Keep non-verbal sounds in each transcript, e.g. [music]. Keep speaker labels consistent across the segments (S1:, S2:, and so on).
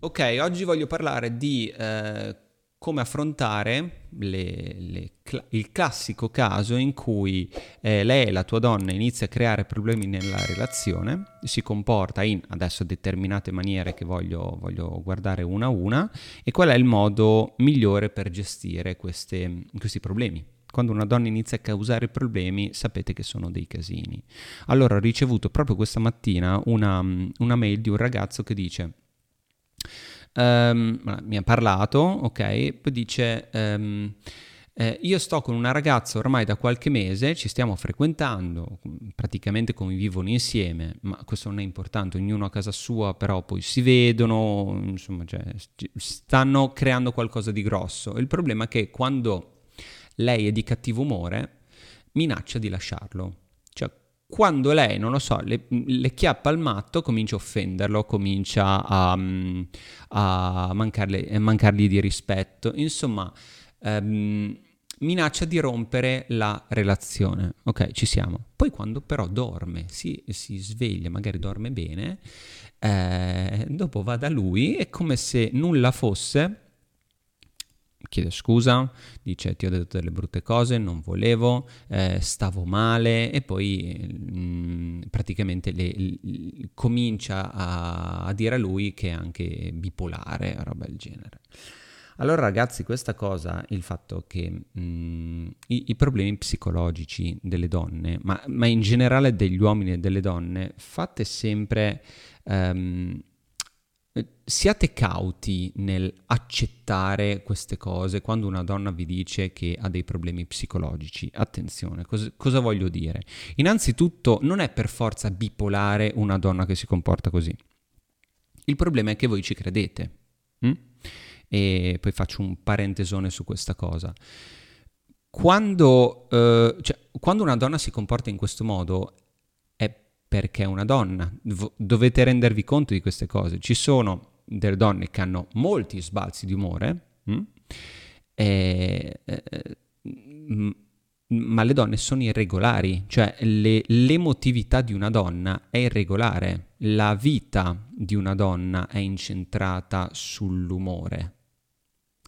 S1: Ok, oggi voglio parlare di eh, come affrontare le, le, il classico caso in cui eh, lei, la tua donna, inizia a creare problemi nella relazione, si comporta in adesso determinate maniere che voglio, voglio guardare una a una, e qual è il modo migliore per gestire queste, questi problemi quando una donna inizia a causare problemi, sapete che sono dei casini. Allora ho ricevuto proprio questa mattina una, una mail di un ragazzo che dice Um, mi ha parlato, ok, poi dice... Um, eh, io sto con una ragazza ormai da qualche mese, ci stiamo frequentando, praticamente convivono insieme, ma questo non è importante, ognuno a casa sua, però poi si vedono, insomma, cioè, stanno creando qualcosa di grosso. Il problema è che quando lei è di cattivo umore, minaccia di lasciarlo. Cioè, quando lei, non lo so, le, le chiappa al matto, comincia a offenderlo, comincia a, a, mancarle, a mancargli di rispetto, insomma, ehm, minaccia di rompere la relazione. Ok, ci siamo. Poi quando però dorme, si, si sveglia, magari dorme bene, eh, dopo va da lui, è come se nulla fosse chiede scusa, dice ti ho detto delle brutte cose, non volevo, eh, stavo male e poi mh, mm, praticamente le, le, comincia a, a, dire a lui che è anche bipolare, roba del genere. Allora ragazzi, questa cosa, il fatto che mh, mm, i, i, problemi psicologici delle donne, ma, ma, in generale degli uomini e delle donne, fate sempre... Um, siate cauti nel accettare queste cose quando una donna vi dice che ha dei problemi psicologici. Attenzione, cos- cosa voglio dire? Innanzitutto non è per forza bipolare una donna che si comporta così. Il problema è che voi ci credete. Hm? E poi faccio un parentesone su questa cosa. Quando, eh, cioè, quando una donna si comporta in questo modo perché è una donna. dovete rendervi conto di queste cose. Ci sono delle donne che hanno molti sbalzi di umore, mh? Hm? E, eh, mh, ma le donne sono irregolari, cioè le, l'emotività di una donna è irregolare, la vita di una donna è incentrata sull'umore.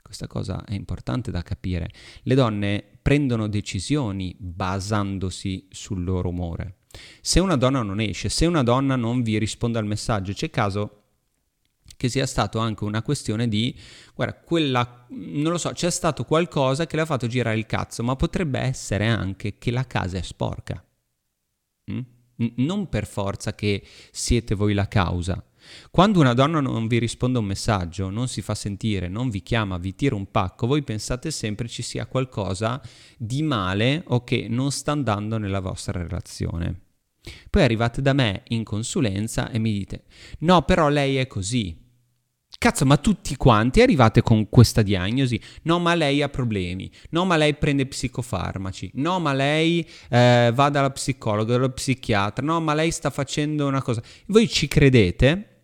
S1: Questa cosa è importante da capire. Le donne prendono decisioni basandosi sul loro umore. Se una donna non esce, se una donna non vi risponde al messaggio, c'è caso che sia stato anche una questione di, guarda, quella, non lo so, c'è stato qualcosa che le ha fatto girare il cazzo, ma potrebbe essere anche che la casa è sporca. Mm? Non per forza che siete voi la causa. Quando una donna non vi risponde un messaggio, non si fa sentire, non vi chiama, vi tira un pacco, voi pensate sempre ci sia qualcosa di male o che non sta andando nella vostra relazione. Poi arrivate da me in consulenza e mi dite, no, però lei è così. Cazzo, ma tutti quanti arrivate con questa diagnosi? No, ma lei ha problemi. No, ma lei prende psicofarmaci. No, ma lei eh, va dalla psicologa, dallo psichiatra. No, ma lei sta facendo una cosa. Voi ci credete?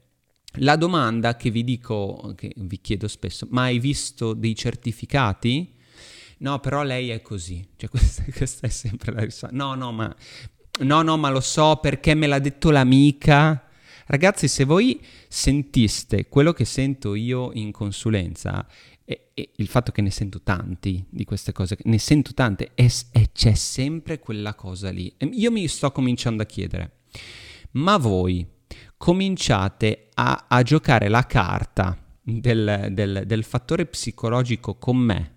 S1: La domanda che vi dico, che vi chiedo spesso, ma hai visto dei certificati? No, però lei è così. Cioè, [laughs] questa, questa è sempre la risposta. No, no, ma no, no, ma lo so perché me l'ha detto l'amica. Ragazzi, se voi sentiste quello che sento io in consulenza, e, e il fatto che ne sento tanti di queste cose, ne sento tante, e, e c'è sempre quella cosa lì. Io mi sto cominciando a chiedere, ma voi cominciate a, a giocare la carta del, del, del fattore psicologico con me,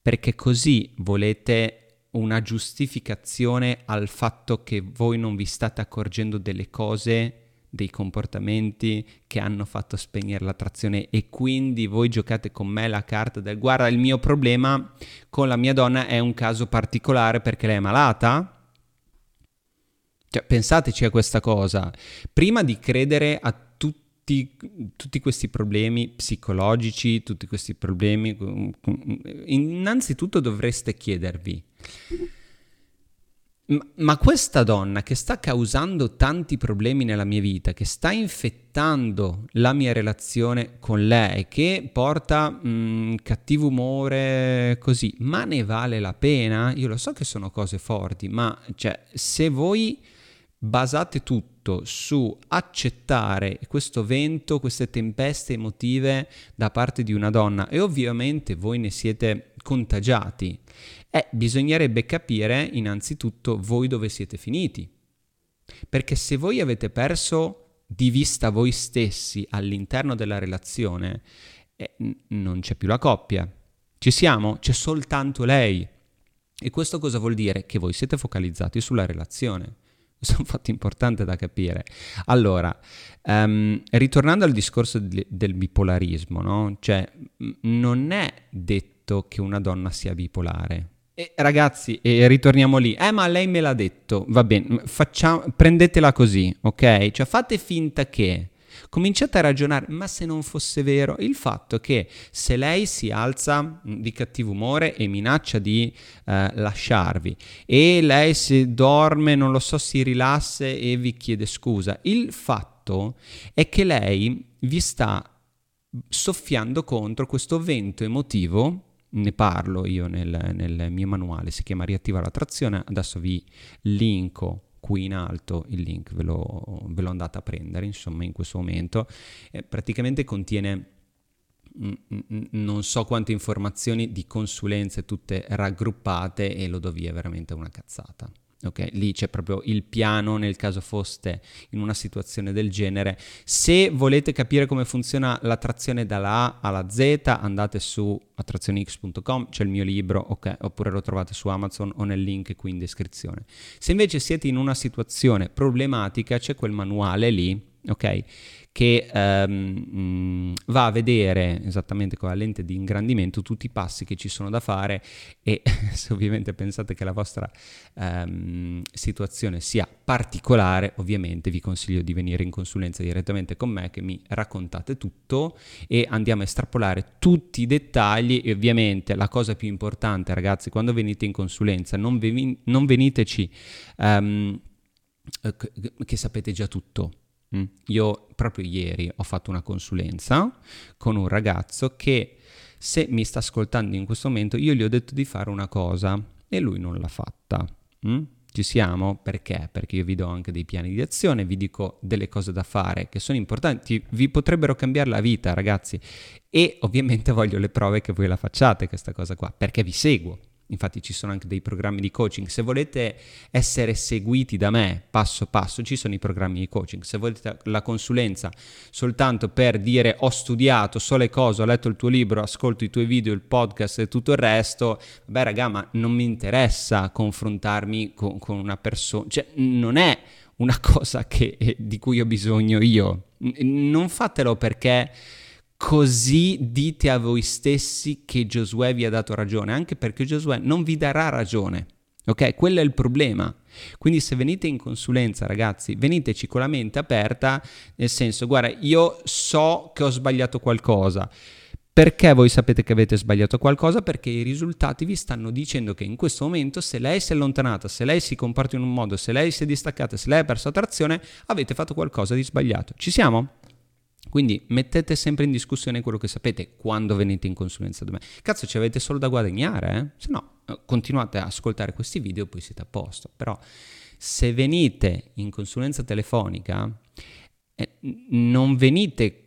S1: perché così volete una giustificazione al fatto che voi non vi state accorgendo delle cose, dei comportamenti che hanno fatto spegnere l'attrazione e quindi voi giocate con me la carta del guarda il mio problema con la mia donna è un caso particolare perché lei è malata? Cioè, pensateci a questa cosa. Prima di credere a tutti, tutti, questi problemi psicologici, tutti questi problemi, innanzitutto dovreste chiedervi ma questa donna che sta causando tanti problemi nella mia vita, che sta infettando la mia relazione con lei, che porta mh, mm, cattivo umore così, ma ne vale la pena? Io lo so che sono cose forti, ma cioè, se voi basate tutto su accettare questo vento, queste tempeste emotive da parte di una donna e ovviamente voi ne siete contagiati, eh, bisognerebbe capire innanzitutto voi dove siete finiti. Perché se voi avete perso di vista voi stessi all'interno della relazione, eh, n- non c'è più la coppia. Ci siamo? C'è soltanto lei. E questo cosa vuol dire? Che voi siete focalizzati sulla relazione. [laughs] Questo è un fatto importante da capire. Allora, um, ritornando al discorso di, del bipolarismo, no? Cioè, non è detto che una donna sia bipolare. E ragazzi, e ritorniamo lì. Eh, ma lei me l'ha detto. Va bene, facciamo, prendetela così, ok? Cioè, fate finta che Cominciate a ragionare, ma se non fosse vero, il fatto che se lei si alza di cattivo umore e minaccia di eh, lasciarvi e lei se dorme, non lo so, si rilassa e vi chiede scusa, il fatto è che lei vi sta soffiando contro questo vento emotivo ne parlo io nel, nel, mio manuale, si chiama Riattiva l'attrazione, adesso vi linko qui in alto il link ve lo, ve lo andate a prendere insomma in questo momento. Eh, praticamente contiene mm, mm, mm, non so quante informazioni di consulenze tutte raggruppate e lo do via veramente una cazzata Ok, lì c'è proprio il piano nel caso foste in una situazione del genere. Se volete capire come funziona l'attrazione dalla A alla Z, andate su attrazionix.com, c'è il mio libro, ok, oppure lo trovate su Amazon o nel link qui in descrizione. Se invece siete in una situazione problematica, c'è quel manuale lì, ok, che um, va a vedere esattamente con la lente di ingrandimento tutti i passi che ci sono da fare e [laughs] se ovviamente pensate che la vostra um, situazione sia particolare, ovviamente vi consiglio di venire in consulenza direttamente con me che mi raccontate tutto e andiamo a estrapolare tutti i dettagli e ovviamente la cosa più importante ragazzi quando venite in consulenza non, ve- non veniteci um, che sapete già tutto. Io proprio ieri ho fatto una consulenza con un ragazzo che se mi sta ascoltando in questo momento io gli ho detto di fare una cosa e lui non l'ha fatta. Mm? Ci siamo? Perché? Perché io vi do anche dei piani di azione, vi dico delle cose da fare che sono importanti, vi potrebbero cambiare la vita ragazzi e ovviamente [laughs] voglio le prove che voi la facciate questa cosa qua, perché vi seguo. Infatti ci sono anche dei programmi di coaching. Se volete essere seguiti da me passo passo, ci sono i programmi di coaching. Se volete la consulenza soltanto per dire ho studiato, so le cose, ho letto il tuo libro, ascolto i tuoi video, il podcast e tutto il resto, beh raga, ma non mi interessa confrontarmi con, con una persona. Cioè, non è una [laughs] cosa che, eh, di cui ho bisogno io. Non fatelo perché così dite a voi stessi che Giosuè vi ha dato ragione, anche perché Giosuè non vi darà ragione. Ok? Quello è il problema. Quindi se venite in consulenza, ragazzi, veniteci con la mente aperta, nel senso, guarda, io so che ho sbagliato qualcosa. Perché voi sapete che avete sbagliato qualcosa? Perché i risultati vi stanno dicendo che in questo momento se lei si è allontanata, se lei si comporta in un modo, se lei si è distaccata, se lei ha perso attrazione, avete fatto qualcosa di sbagliato. Ci siamo? Quindi mettete sempre in discussione quello che sapete quando venite in consulenza da me. Cazzo, ci avete solo da guadagnare, eh? Se no, eh, continuate a ascoltare questi video e poi siete a posto. Però se venite in consulenza telefonica, eh, non venite,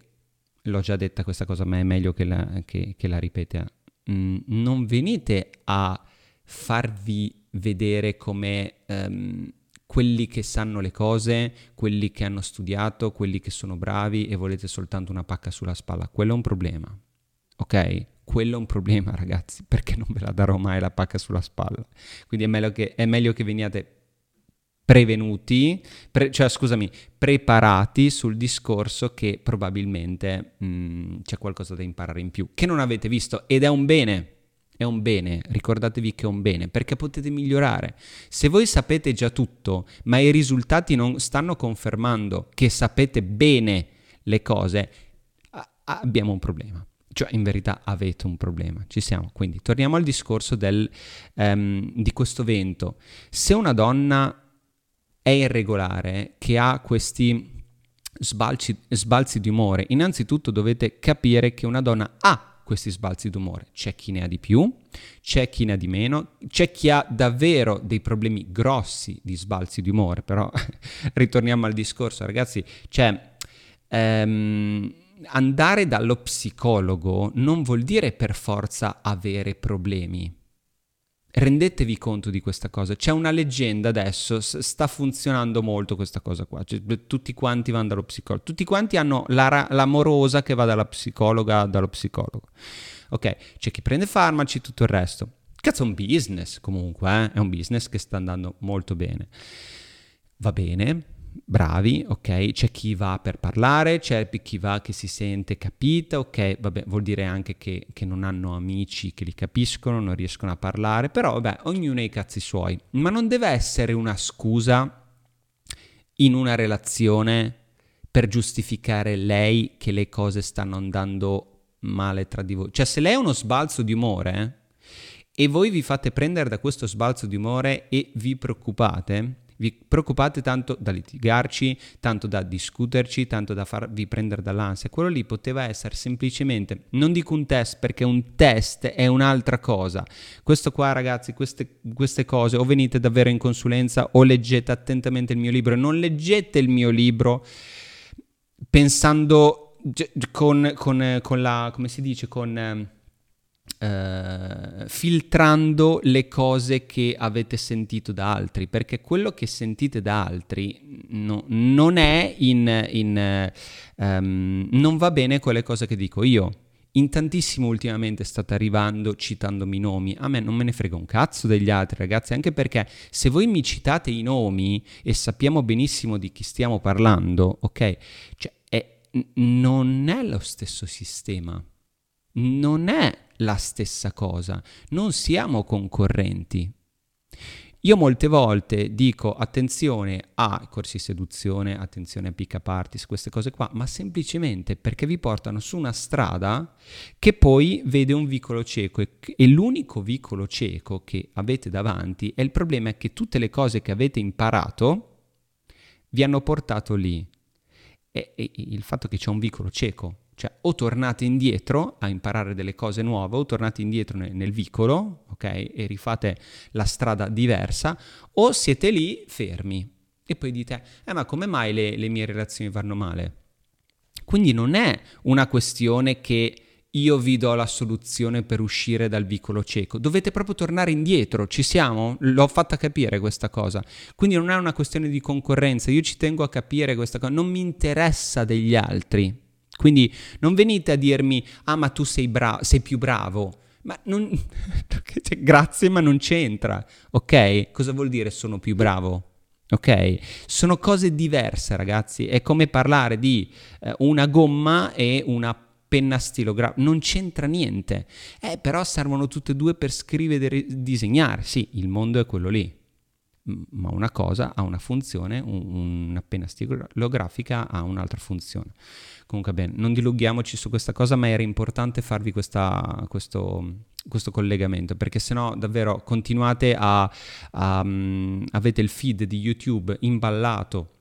S1: l'ho già detta questa cosa, ma è meglio che la, che, che la ripeta, mm, non venite a farvi vedere come... Um, quelli che sanno le cose, quelli che hanno studiato, quelli che sono bravi e volete soltanto una pacca sulla spalla. Quello è un problema. Ok? Quello è un problema, [laughs] ragazzi, perché non ve la darò mai la pacca sulla spalla. Quindi è meglio che, è meglio che veniate prevenuti, pre, cioè scusami, preparati sul discorso che probabilmente mh, mm, c'è qualcosa da imparare in più, che non avete visto ed è un bene è un bene, ricordatevi che è un bene, perché potete migliorare. Se voi sapete già tutto, ma i risultati non stanno confermando che sapete bene le cose, abbiamo un problema. cioè in verità avete un problema, ci siamo. Quindi torniamo al discorso del, um, di questo vento. Se una donna è irregolare, che ha questi sbalzi, sbalzi di umore, innanzitutto dovete capire che una donna ha questi sbalzi d'umore. C'è chi ne ha di più, c'è chi ne ha di meno, c'è chi ha davvero dei problemi grossi di sbalzi di umore, però [laughs] ritorniamo al discorso, ragazzi, cioè ehm, andare dallo psicologo non vuol dire per forza avere problemi. Rendetevi conto di questa cosa. C'è una leggenda adesso, sta funzionando molto questa cosa qua. Cioè, tutti quanti vanno dallo psicologo. Tutti quanti hanno la, l'amorosa che va dalla psicologa dallo psicologo. Ok, c'è chi prende farmaci, tutto il resto. Cazzo, è un business comunque, eh? è un business che sta andando molto bene. Va bene, bravi, ok? C'è chi va per parlare, c'è chi va che si sente capita, ok? Vabbè, vuol dire anche che, che, non hanno amici che li capiscono, non riescono a parlare, però vabbè, ognuno ha i cazzi suoi. Ma non deve essere una scusa in una relazione per giustificare lei che le cose stanno andando male tra di voi. Cioè, se lei ha uno sbalzo di umore eh, e voi vi fate prendere da questo sbalzo di umore e vi preoccupate, vi preoccupate tanto da litigarci, tanto da discuterci, tanto da farvi prendere dall'ansia. Quello lì poteva essere semplicemente, non dico un test perché un test è un'altra cosa. Questo qua ragazzi, queste, queste cose o venite davvero in consulenza o leggete attentamente il mio libro. Non leggete il mio libro pensando con, con, con la, come si dice, con eh, filtrando le cose che avete sentito da altri, perché quello che sentite da altri no, non è in, in um, non va bene con le cose che dico io. In tantissimo ultimamente state arrivando citandomi i nomi, a me non me ne frega un cazzo degli altri ragazzi, anche perché se voi mi citate i nomi e sappiamo benissimo di chi stiamo parlando, ok? Cioè, è, non è lo stesso sistema, non è la stessa cosa, non siamo concorrenti. Io molte volte dico attenzione a corsi seduzione, attenzione a pick up artist, queste cose qua, ma semplicemente perché vi portano su una strada che poi vede un vicolo cieco e, e l'unico vicolo cieco che avete davanti è il problema è che tutte le cose che avete imparato vi hanno portato lì. E, e il fatto che c'è un vicolo cieco, cioè o tornate indietro a imparare delle cose nuove o tornate indietro nel, nel vicolo, ok? E rifate la strada diversa, o siete lì fermi e poi dite, eh ma come mai le, le mie relazioni vanno male? Quindi non è una questione che io vi do la soluzione per uscire dal vicolo cieco. Dovete proprio tornare indietro, ci siamo? L'ho fatta capire questa cosa. Quindi non è una questione di concorrenza, io ci tengo a capire questa cosa, non mi interessa degli altri. Quindi non venite a dirmi, ah ma tu sei, bra- sei più bravo. Ma non... [laughs] Cioè, grazie, ma non c'entra. Ok? Cosa vuol dire sono più bravo? Ok? Sono cose diverse, ragazzi. È come parlare di eh, una gomma e una penna stilografica. Non c'entra niente. Eh, però servono tutte e due per scrivere e disegnare. Sì, il mondo è quello lì ma una cosa ha una funzione, un, una penna stilografica ha un'altra funzione. Comunque bene, non dilunghiamoci su questa cosa, ma era importante farvi questa, questo, questo collegamento, perché sennò davvero continuate a, a um, avete il feed di YouTube imballato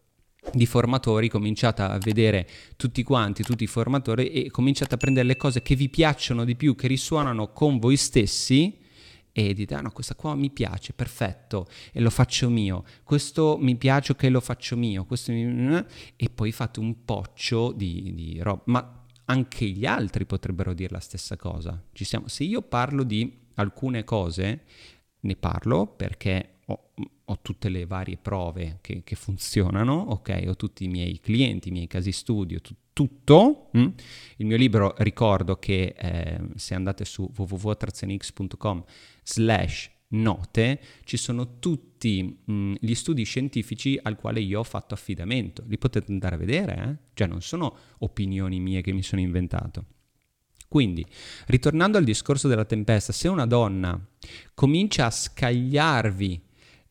S1: di formatori, cominciate a vedere tutti quanti, tutti i formatori e cominciate a prendere le cose che vi piacciono di più, che risuonano con voi stessi e dite, ah no, questa qua mi piace, perfetto, e lo faccio mio, questo mi piace, ok, lo faccio mio, questo mi... e poi fate un poccio di, di roba, ma anche gli altri potrebbero dire la stessa cosa. Se io parlo di alcune cose, ne parlo perché ho, ho tutte le varie prove che, che, funzionano, ok? Ho tutti i miei clienti, i miei casi studio, tu, tutto. Mm? Il mio libro, ricordo che eh, se andate su www.trazionix.com slash note ci sono tutti mh, mm, gli studi scientifici al quale io ho fatto affidamento. Li potete andare a vedere, eh? Cioè non sono opinioni mie che mi sono inventato. Quindi, ritornando al discorso della tempesta, se una donna comincia a scagliarvi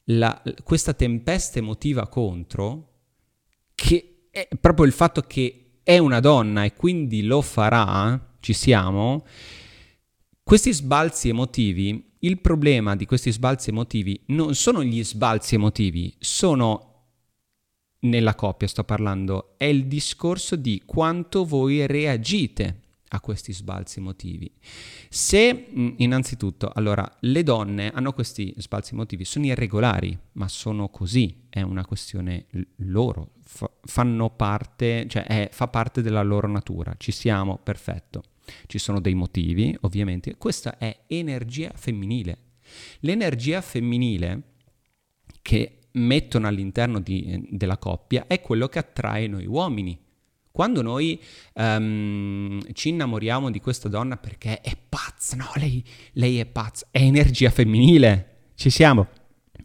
S1: la, questa tempesta emotiva contro, che è proprio il fatto che è una donna e quindi lo farà, Ci siamo? Questi sbalzi emotivi, il problema di questi sbalzi emotivi non sono gli sbalzi emotivi, sono nella coppia sto parlando, è il discorso di quanto voi reagite a questi sbalzi emotivi. Se mm, innanzitutto, allora, le donne hanno questi sbalzi emotivi, sono irregolari, ma sono così, è una questione loro, fa, fanno parte, cioè è, fa parte della loro natura, ci siamo, perfetto. Ci sono dei motivi, ovviamente, questa è energia femminile. L'energia femminile che mettono all'interno di, della coppia è quello che attrae noi uomini. Quando noi um, ci innamoriamo di questa donna perché è pazza, no, lei, lei è pazza, è energia femminile, ci siamo.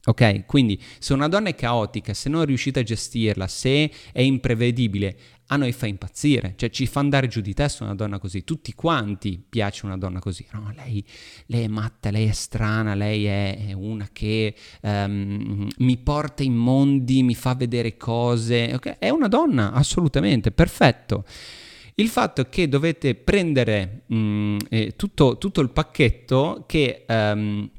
S1: Ok, quindi se una donna è caotica, se non riuscite a gestirla, se è imprevedibile, a noi fa impazzire, cioè ci fa andare giù di testa una donna così. Tutti quanti piace una donna così. No, lei, lei è matta, lei è strana, lei è, è una che um, mi porta in mondi, mi fa vedere cose. Okay? È una donna, assolutamente, perfetto. Il fatto è che dovete prendere mh, eh, tutto, tutto, il pacchetto che... Um,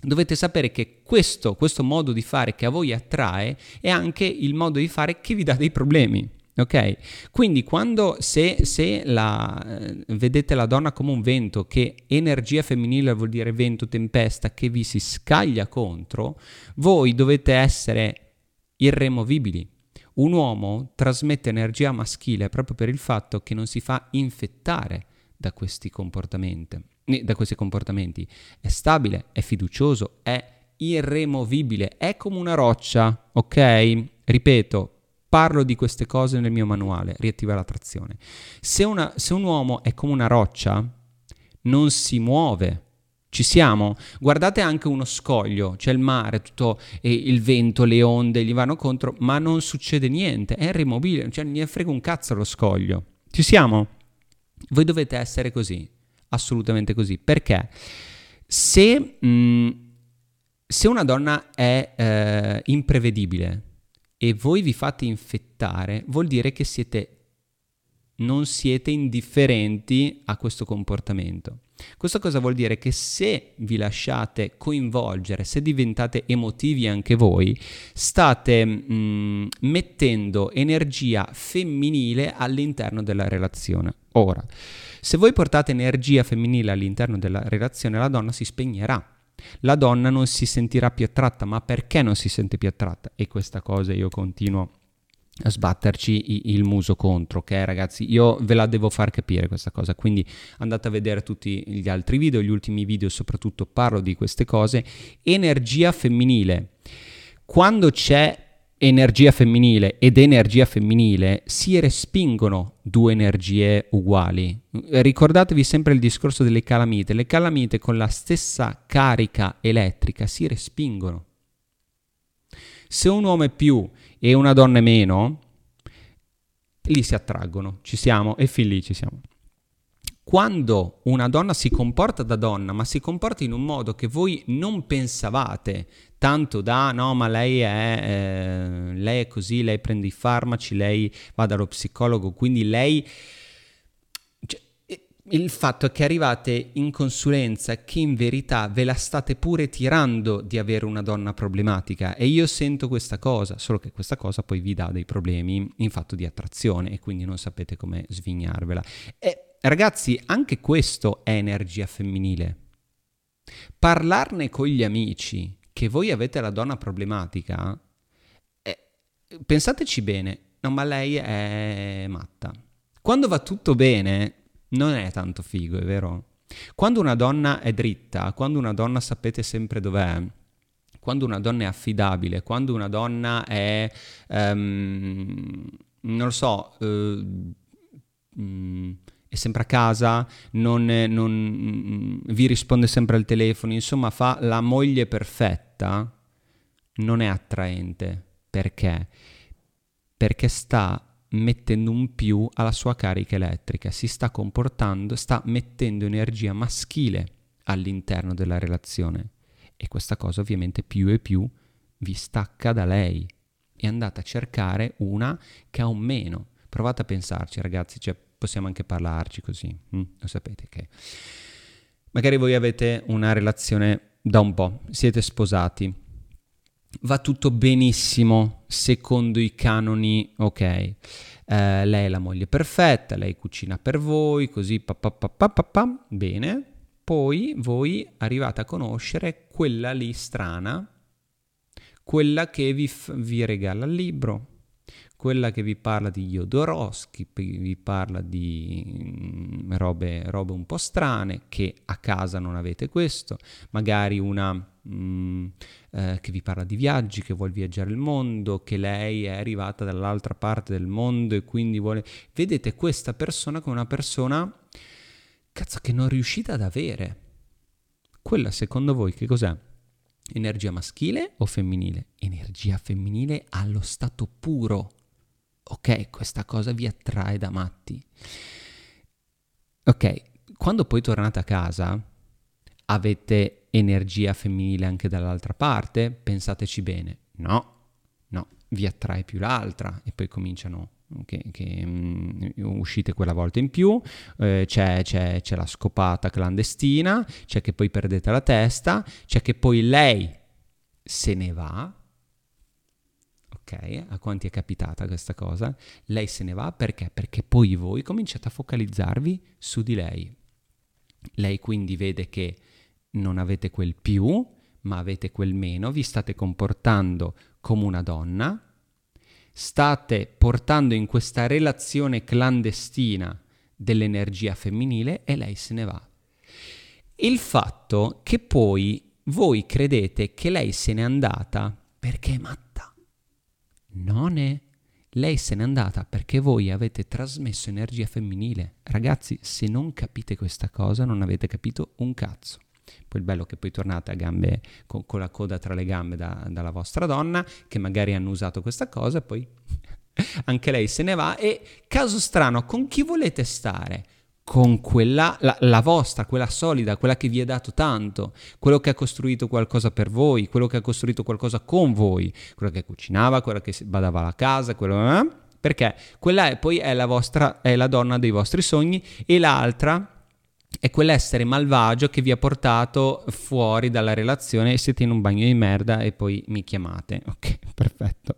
S1: dovete sapere che questo, questo modo di fare che a voi attrae è anche il modo di fare che vi dà dei problemi. Ok? Quindi quando se, se la, eh, vedete la donna come un vento, che energia femminile vuol dire vento, tempesta, che vi si scaglia contro, voi dovete essere irremovibili. Un uomo trasmette energia maschile proprio per il fatto che non si fa infettare da questi comportamenti da questi comportamenti. È stabile, è fiducioso, è irremovibile, è come una roccia, ok? Ripeto, parlo di queste cose nel mio manuale, riattiva l'attrazione. Se, una, se un uomo è come una roccia, non si muove. Ci siamo? Guardate anche uno scoglio, c'è il mare, tutto e il vento, le onde gli vanno contro, ma non succede niente, è irremovibile, cioè ne frega un cazzo lo scoglio. Ci siamo? Voi dovete essere così assolutamente così. Perché se, mh, mm, se una donna è eh, imprevedibile e voi vi fate infettare, vuol dire che siete, non siete indifferenti a questo comportamento. Questo cosa vuol dire? Che se vi lasciate coinvolgere, se diventate emotivi anche voi, state mh, mm, mettendo energia femminile all'interno della relazione. Ora, se voi portate energia femminile all'interno della relazione, la donna si spegnerà. La donna non si sentirà più attratta, ma perché non si sente più attratta? E questa cosa io continuo a sbatterci il muso contro, ok ragazzi? Io ve la devo far capire questa cosa, quindi andate a vedere tutti gli altri video, gli ultimi video soprattutto parlo di queste cose. Energia femminile. Quando c'è energia femminile ed energia femminile si respingono due energie uguali. Ricordatevi sempre il discorso delle calamite. Le calamite con la stessa carica elettrica si respingono. Se un uomo è più e una donna è meno, lì si attraggono, ci siamo e fin lì ci siamo. Quando una donna si comporta da donna, ma si comporta in un modo che voi non pensavate, tanto da no, ma lei è, eh, lei è così, lei prende i farmaci, lei va dallo psicologo, quindi lei cioè, il fatto è che arrivate in consulenza che in verità ve la state pure tirando di avere una donna problematica e io sento questa cosa, solo che questa cosa poi vi dà dei problemi in fatto di attrazione e quindi non sapete come svignarvela. E ragazzi, anche questo è energia femminile. Parlarne con gli amici che voi avete la donna problematica, eh, pensateci bene, no ma lei è matta. Quando va tutto bene, non è tanto figo, è vero? Quando una donna è dritta, quando una donna sapete sempre dov'è, quando una donna è affidabile, quando una donna è, um, non lo so, uh, um, sempre a casa, non, non, vi risponde sempre al telefono, insomma fa la moglie perfetta, non è attraente. Perché? Perché sta mettendo un più alla sua carica elettrica, si sta comportando, sta mettendo energia maschile all'interno della relazione e questa cosa ovviamente più e più vi stacca da lei e andate a cercare una che ha un meno. Provate a pensarci ragazzi, cioè possiamo anche parlarci così, mm? lo sapete che magari voi avete una relazione da un po', siete sposati, va tutto benissimo secondo i canoni, ok, eh, lei è la moglie perfetta, lei cucina per voi, così, pa, pa, pa, pa, pa, pa, bene, poi voi arrivate a conoscere quella lì strana, quella che vi, f- vi regala il libro, quella che vi parla di Jodorowsky, vi parla di mm, robe, robe, un po' strane, che a casa non avete questo, magari una mm, eh, che vi parla di viaggi, che vuole viaggiare il mondo, che lei è arrivata dall'altra parte del mondo e quindi vuole... Vedete questa persona come una persona, cazzo, che non riuscite ad avere. Quella secondo voi che cos'è? Energia maschile o femminile? Energia femminile allo stato puro ok, questa cosa vi attrae da matti. Ok, quando poi tornate a casa, avete energia femminile anche dall'altra parte? Pensateci bene. No, no, vi attrae più l'altra e poi cominciano che, che um, uscite quella volta in più, eh, c'è, c'è, c'è la scopata clandestina, c'è che poi perdete la testa, c'è che poi lei se ne va ok? A quanti è capitata questa cosa? Lei se ne va perché? Perché poi voi cominciate a focalizzarvi su di lei. Lei quindi vede che non avete quel più, ma avete quel meno, vi state comportando come una donna, state portando in questa relazione clandestina dell'energia femminile e lei se ne va. Il fatto che poi voi credete che lei se n'è andata perché è matta non è. Lei se n'è andata perché voi avete trasmesso energia femminile. Ragazzi, se non capite questa cosa, non avete capito un cazzo. Poi il bello è che poi tornate a gambe con, con la coda tra le gambe da, dalla vostra donna, che magari hanno usato questa cosa, poi [laughs] anche lei se ne va. E caso strano, con chi volete stare? Con quella, la, la, vostra, quella solida, quella che vi ha dato tanto, quello che ha costruito qualcosa per voi, quello che ha costruito qualcosa con voi, quello che cucinava, quello che badava alla casa, quello... Eh? Perché quella è, poi è la vostra, è la donna dei vostri sogni e l'altra è quell'essere malvagio che vi ha portato fuori dalla relazione e siete in un bagno di merda e poi mi chiamate. [laughs] Ok, perfetto.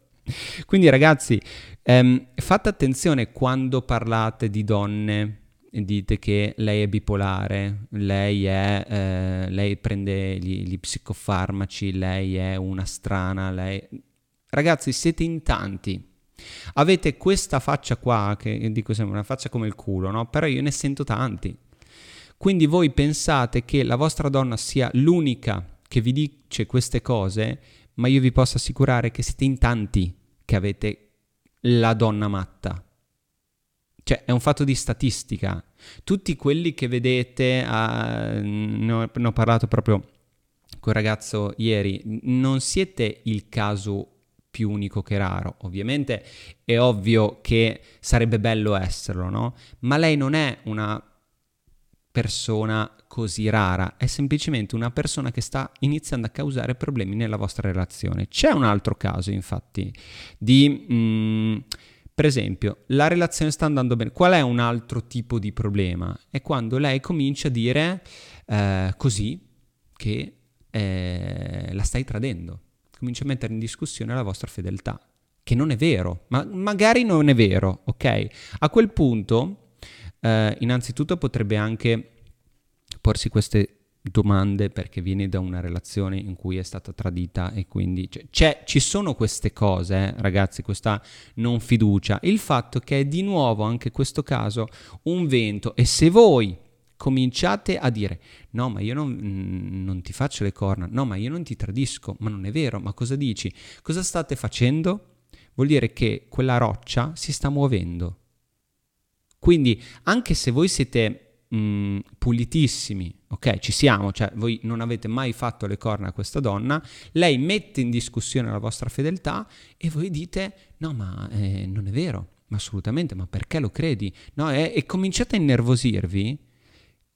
S1: Quindi ragazzi, ehm, fate attenzione quando parlate di donne dite che lei è bipolare, lei, è, eh, lei prende gli, gli, psicofarmaci, lei è una strana, lei... Ragazzi, siete in tanti. Avete questa faccia qua, che dico sempre una faccia come il culo, no? Però io ne sento tanti. Quindi voi pensate che la vostra donna sia l'unica che vi dice queste cose, ma io vi posso assicurare che siete in tanti che avete la donna matta cioè, è un fatto di statistica. Tutti quelli che vedete, uh, ne, ho, ne ho parlato proprio con il ragazzo ieri, non siete il caso più unico che raro. Ovviamente è ovvio che sarebbe bello esserlo, no? Ma lei non è una persona così rara, è semplicemente una persona che sta iniziando a causare problemi nella vostra relazione. C'è un altro caso, infatti, di... Mm, per esempio, la relazione sta andando bene. Qual è un altro tipo di problema? È quando lei comincia a dire eh, così che eh, la stai tradendo. Comincia a mettere in discussione la vostra fedeltà, che non è vero, ma magari non è vero, ok? A quel punto, eh, innanzitutto potrebbe anche porsi queste domande perché viene da una relazione in cui è stata tradita e quindi cioè, ci sono queste cose, eh, ragazzi, questa non fiducia. Il fatto che è di nuovo anche questo caso un vento e se voi cominciate a dire no ma io non, non ti faccio le corna, no ma io non ti tradisco, ma non è vero, ma cosa dici? Cosa state facendo? Vuol dire che quella roccia si sta muovendo. Quindi anche se voi siete mh, mm, pulitissimi, ok, ci siamo, cioè voi non avete mai fatto le corna a questa donna, lei mette in discussione la vostra fedeltà e voi dite no ma eh, non è vero, ma assolutamente, ma perché lo credi? No, e, e cominciate a innervosirvi,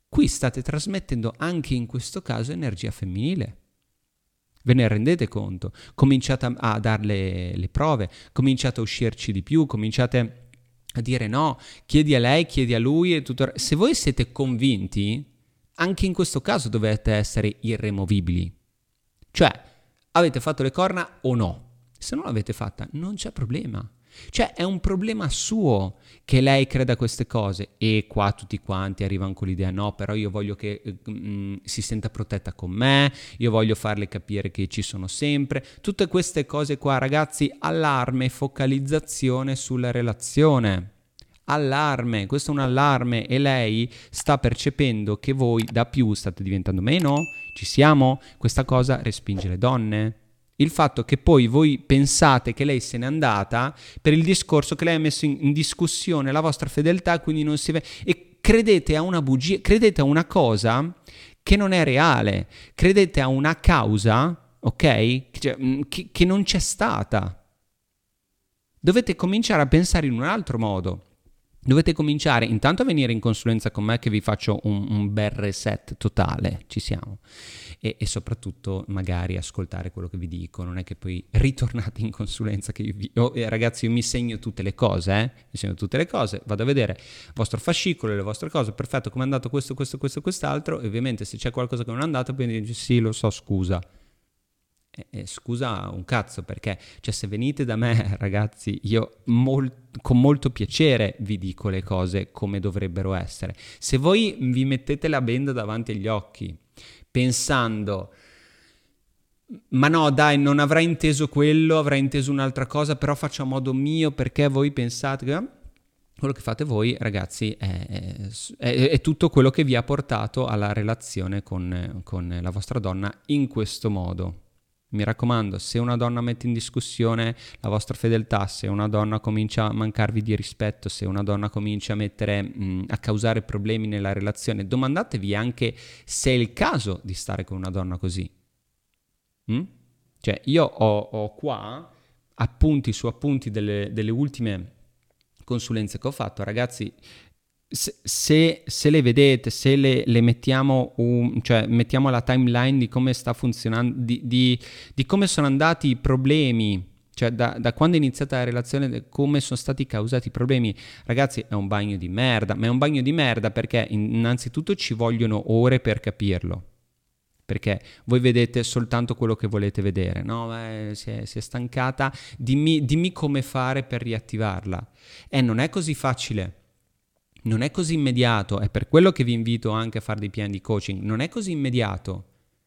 S1: qui state trasmettendo anche in questo caso energia femminile. Ve ne rendete conto? Cominciate a, a darle le prove, cominciate a uscirci di più, cominciate a dire no, chiedi a lei, chiedi a lui e tutto. Se voi siete convinti, anche in questo caso dovete essere irremovibili. Cioè, avete fatto le corna o no? Se non l'avete fatta, non c'è problema. Cioè è un problema suo che lei creda queste cose e qua tutti quanti arrivano con l'idea no, però io voglio che mm, si senta protetta con me, io voglio farle capire che ci sono sempre. Tutte queste cose qua ragazzi, allarme, focalizzazione sulla relazione. Allarme, questo è un allarme e lei sta percependo che voi da più state diventando meno. Ci siamo? Questa cosa respinge le donne il fatto che poi voi pensate che lei se n'è andata per il discorso che lei ha messo in, discussione la vostra fedeltà, quindi non si vede. E credete a una bugia, credete a una cosa che non è reale, credete a una causa, ok? Cioè, mm, che, che non c'è stata. Dovete cominciare a pensare in un altro modo. Dovete cominciare intanto a venire in consulenza con me che vi faccio un, un bel reset totale, ci siamo e, e, soprattutto magari ascoltare quello che vi dico, non è che poi ritornate in consulenza che io vi... Oh, eh, ragazzi io mi segno tutte le cose, eh? mi segno tutte le cose, vado a vedere il vostro fascicolo, le vostre cose, perfetto, come è andato questo, questo, questo, quest'altro, e ovviamente se c'è qualcosa che non è andato poi dici sì, lo so, scusa. Eh, eh, scusa un cazzo perché cioè se venite da me [laughs] ragazzi io mol- con molto piacere vi dico le cose come dovrebbero essere se voi vi mettete la benda davanti agli occhi pensando ma no, dai, non avrà inteso quello, avrà inteso un'altra cosa, però faccio a modo mio perché voi pensate che... Quello che fate voi, ragazzi, è, è, è tutto quello che vi ha portato alla relazione con, con la vostra donna in questo modo. Mi raccomando, se una donna mette in discussione la vostra fedeltà, se una donna comincia a mancarvi di rispetto, se una donna comincia a mettere mh, a causare problemi nella relazione, domandatevi anche se è il caso di stare con una donna così. Mm? Cioè, io ho, ho, qua appunti su appunti delle, delle ultime consulenze che ho fatto, ragazzi, se, se, le vedete, se le, le mettiamo, un, cioè mettiamo la timeline di come sta funzionando, di, di, di come sono andati i problemi, cioè da, da, quando è iniziata la relazione, come sono stati causati i problemi, ragazzi, è un bagno di merda, ma è un bagno di merda perché innanzitutto ci vogliono ore per capirlo. Perché voi vedete soltanto quello che volete vedere, no? Beh, si, è, si, è, stancata, dimmi, dimmi come fare per riattivarla. E non è così facile non è così immediato, è per quello che vi invito anche a fare dei piani di coaching, non è così immediato.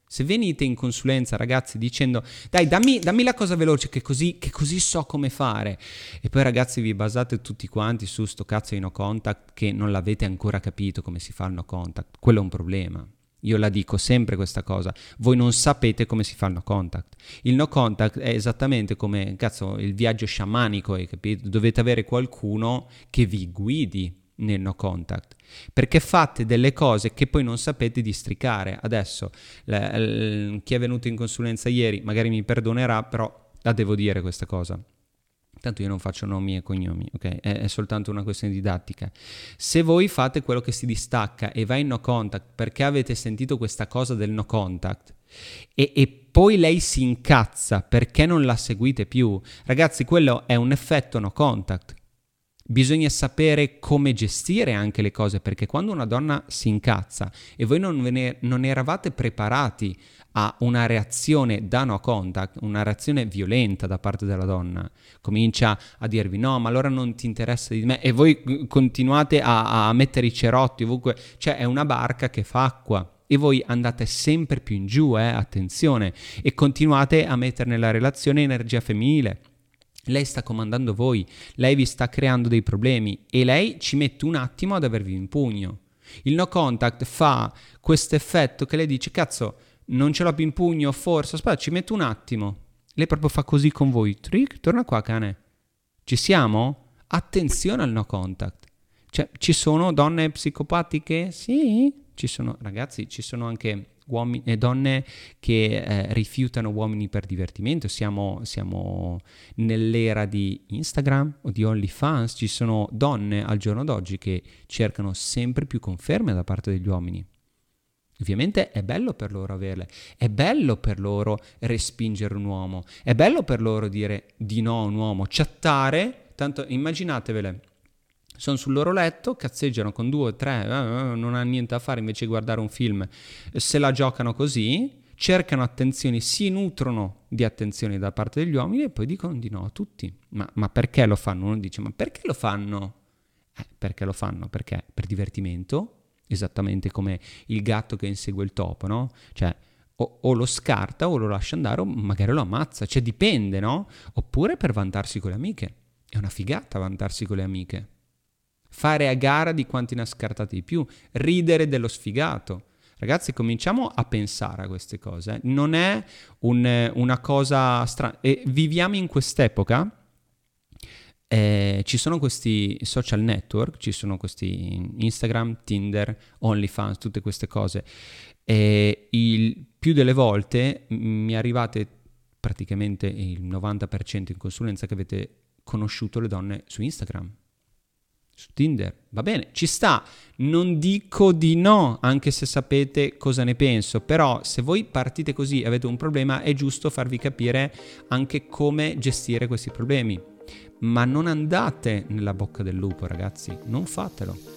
S1: Se venite in consulenza, ragazzi, dicendo dai, dammi, dammi la cosa veloce che così, che così, so come fare, e poi, ragazzi, vi basate tutti quanti su sto cazzo di no contact che non l'avete ancora capito come si fa il no contact, quello è un problema. Io la dico sempre questa cosa, voi non sapete come si fa il no contact. Il no contact è esattamente come, cazzo, il viaggio sciamanico, hai capito? Dovete avere qualcuno che vi guidi nel no contact perché fate delle cose che poi non sapete districare adesso la, la, chi è venuto in consulenza ieri magari mi perdonerà però la devo dire questa cosa Tanto io non faccio nomi e cognomi, ok? È, è, soltanto una questione didattica. Se voi fate quello che si distacca e va in no contact perché avete sentito questa cosa del no contact e, e poi lei si incazza perché non la seguite più, ragazzi, quello è un effetto no contact bisogna sapere come gestire anche le cose, perché quando una donna si incazza e voi non, ne, non eravate preparati a una reazione da no contact, una reazione violenta da parte della donna, comincia a dirvi no, ma allora non ti interessa di me e voi continuate a, a mettere i cerotti ovunque, cioè è una barca che fa acqua e voi andate sempre più in giù, eh, attenzione, e continuate a mettere nella relazione energia femminile lei sta comandando voi, lei vi sta creando dei problemi e lei ci mette un attimo ad avervi in pugno. Il no contact fa questo effetto che lei dice cazzo non ce l'ho più in pugno, forse, aspetta ci metto un attimo. Lei proprio fa così con voi, trick, torna qua cane. Ci siamo? Attenzione al no contact. Cioè, ci sono donne psicopatiche? Sì, ci sono, ragazzi, ci sono anche uomini e donne che eh, rifiutano uomini per divertimento. Siamo, siamo, nell'era di Instagram o di OnlyFans, ci sono donne al giorno d'oggi che cercano sempre più conferme da parte degli uomini. Ovviamente è bello per loro averle, è bello per loro respingere un uomo, è bello per loro dire di no a un uomo, chattare, tanto immaginatevele sono sul loro letto, cazzeggiano con due o tre, eh, eh, non hanno niente da fare invece di guardare un film, se la giocano così, cercano attenzioni, si nutrono di attenzioni da parte degli uomini e poi dicono di no a tutti. Ma, ma perché lo fanno? Uno dice, ma perché lo fanno? Eh, perché lo fanno? Perché? Per divertimento, esattamente come il gatto che insegue il topo, no? Cioè, o, o, lo scarta o lo lascia andare o magari lo ammazza, cioè dipende, no? Oppure per vantarsi con le amiche. È una figata vantarsi con le amiche. Fare a gara di quanti ne ha scartati di più, ridere dello sfigato. Ragazzi, cominciamo a pensare a queste cose. Non è un, una cosa strana. E viviamo in quest'epoca. Eh, ci sono questi social network, ci sono questi Instagram, Tinder, OnlyFans, tutte queste cose. E il più delle volte mi arrivate praticamente il 90% in consulenza che avete conosciuto le donne su Instagram su Tinder. Va bene, ci sta. Non dico di no, anche se sapete cosa ne penso, però se voi partite così e avete un problema è giusto farvi capire anche come gestire questi problemi. Ma non andate nella bocca del lupo, ragazzi, non fatelo.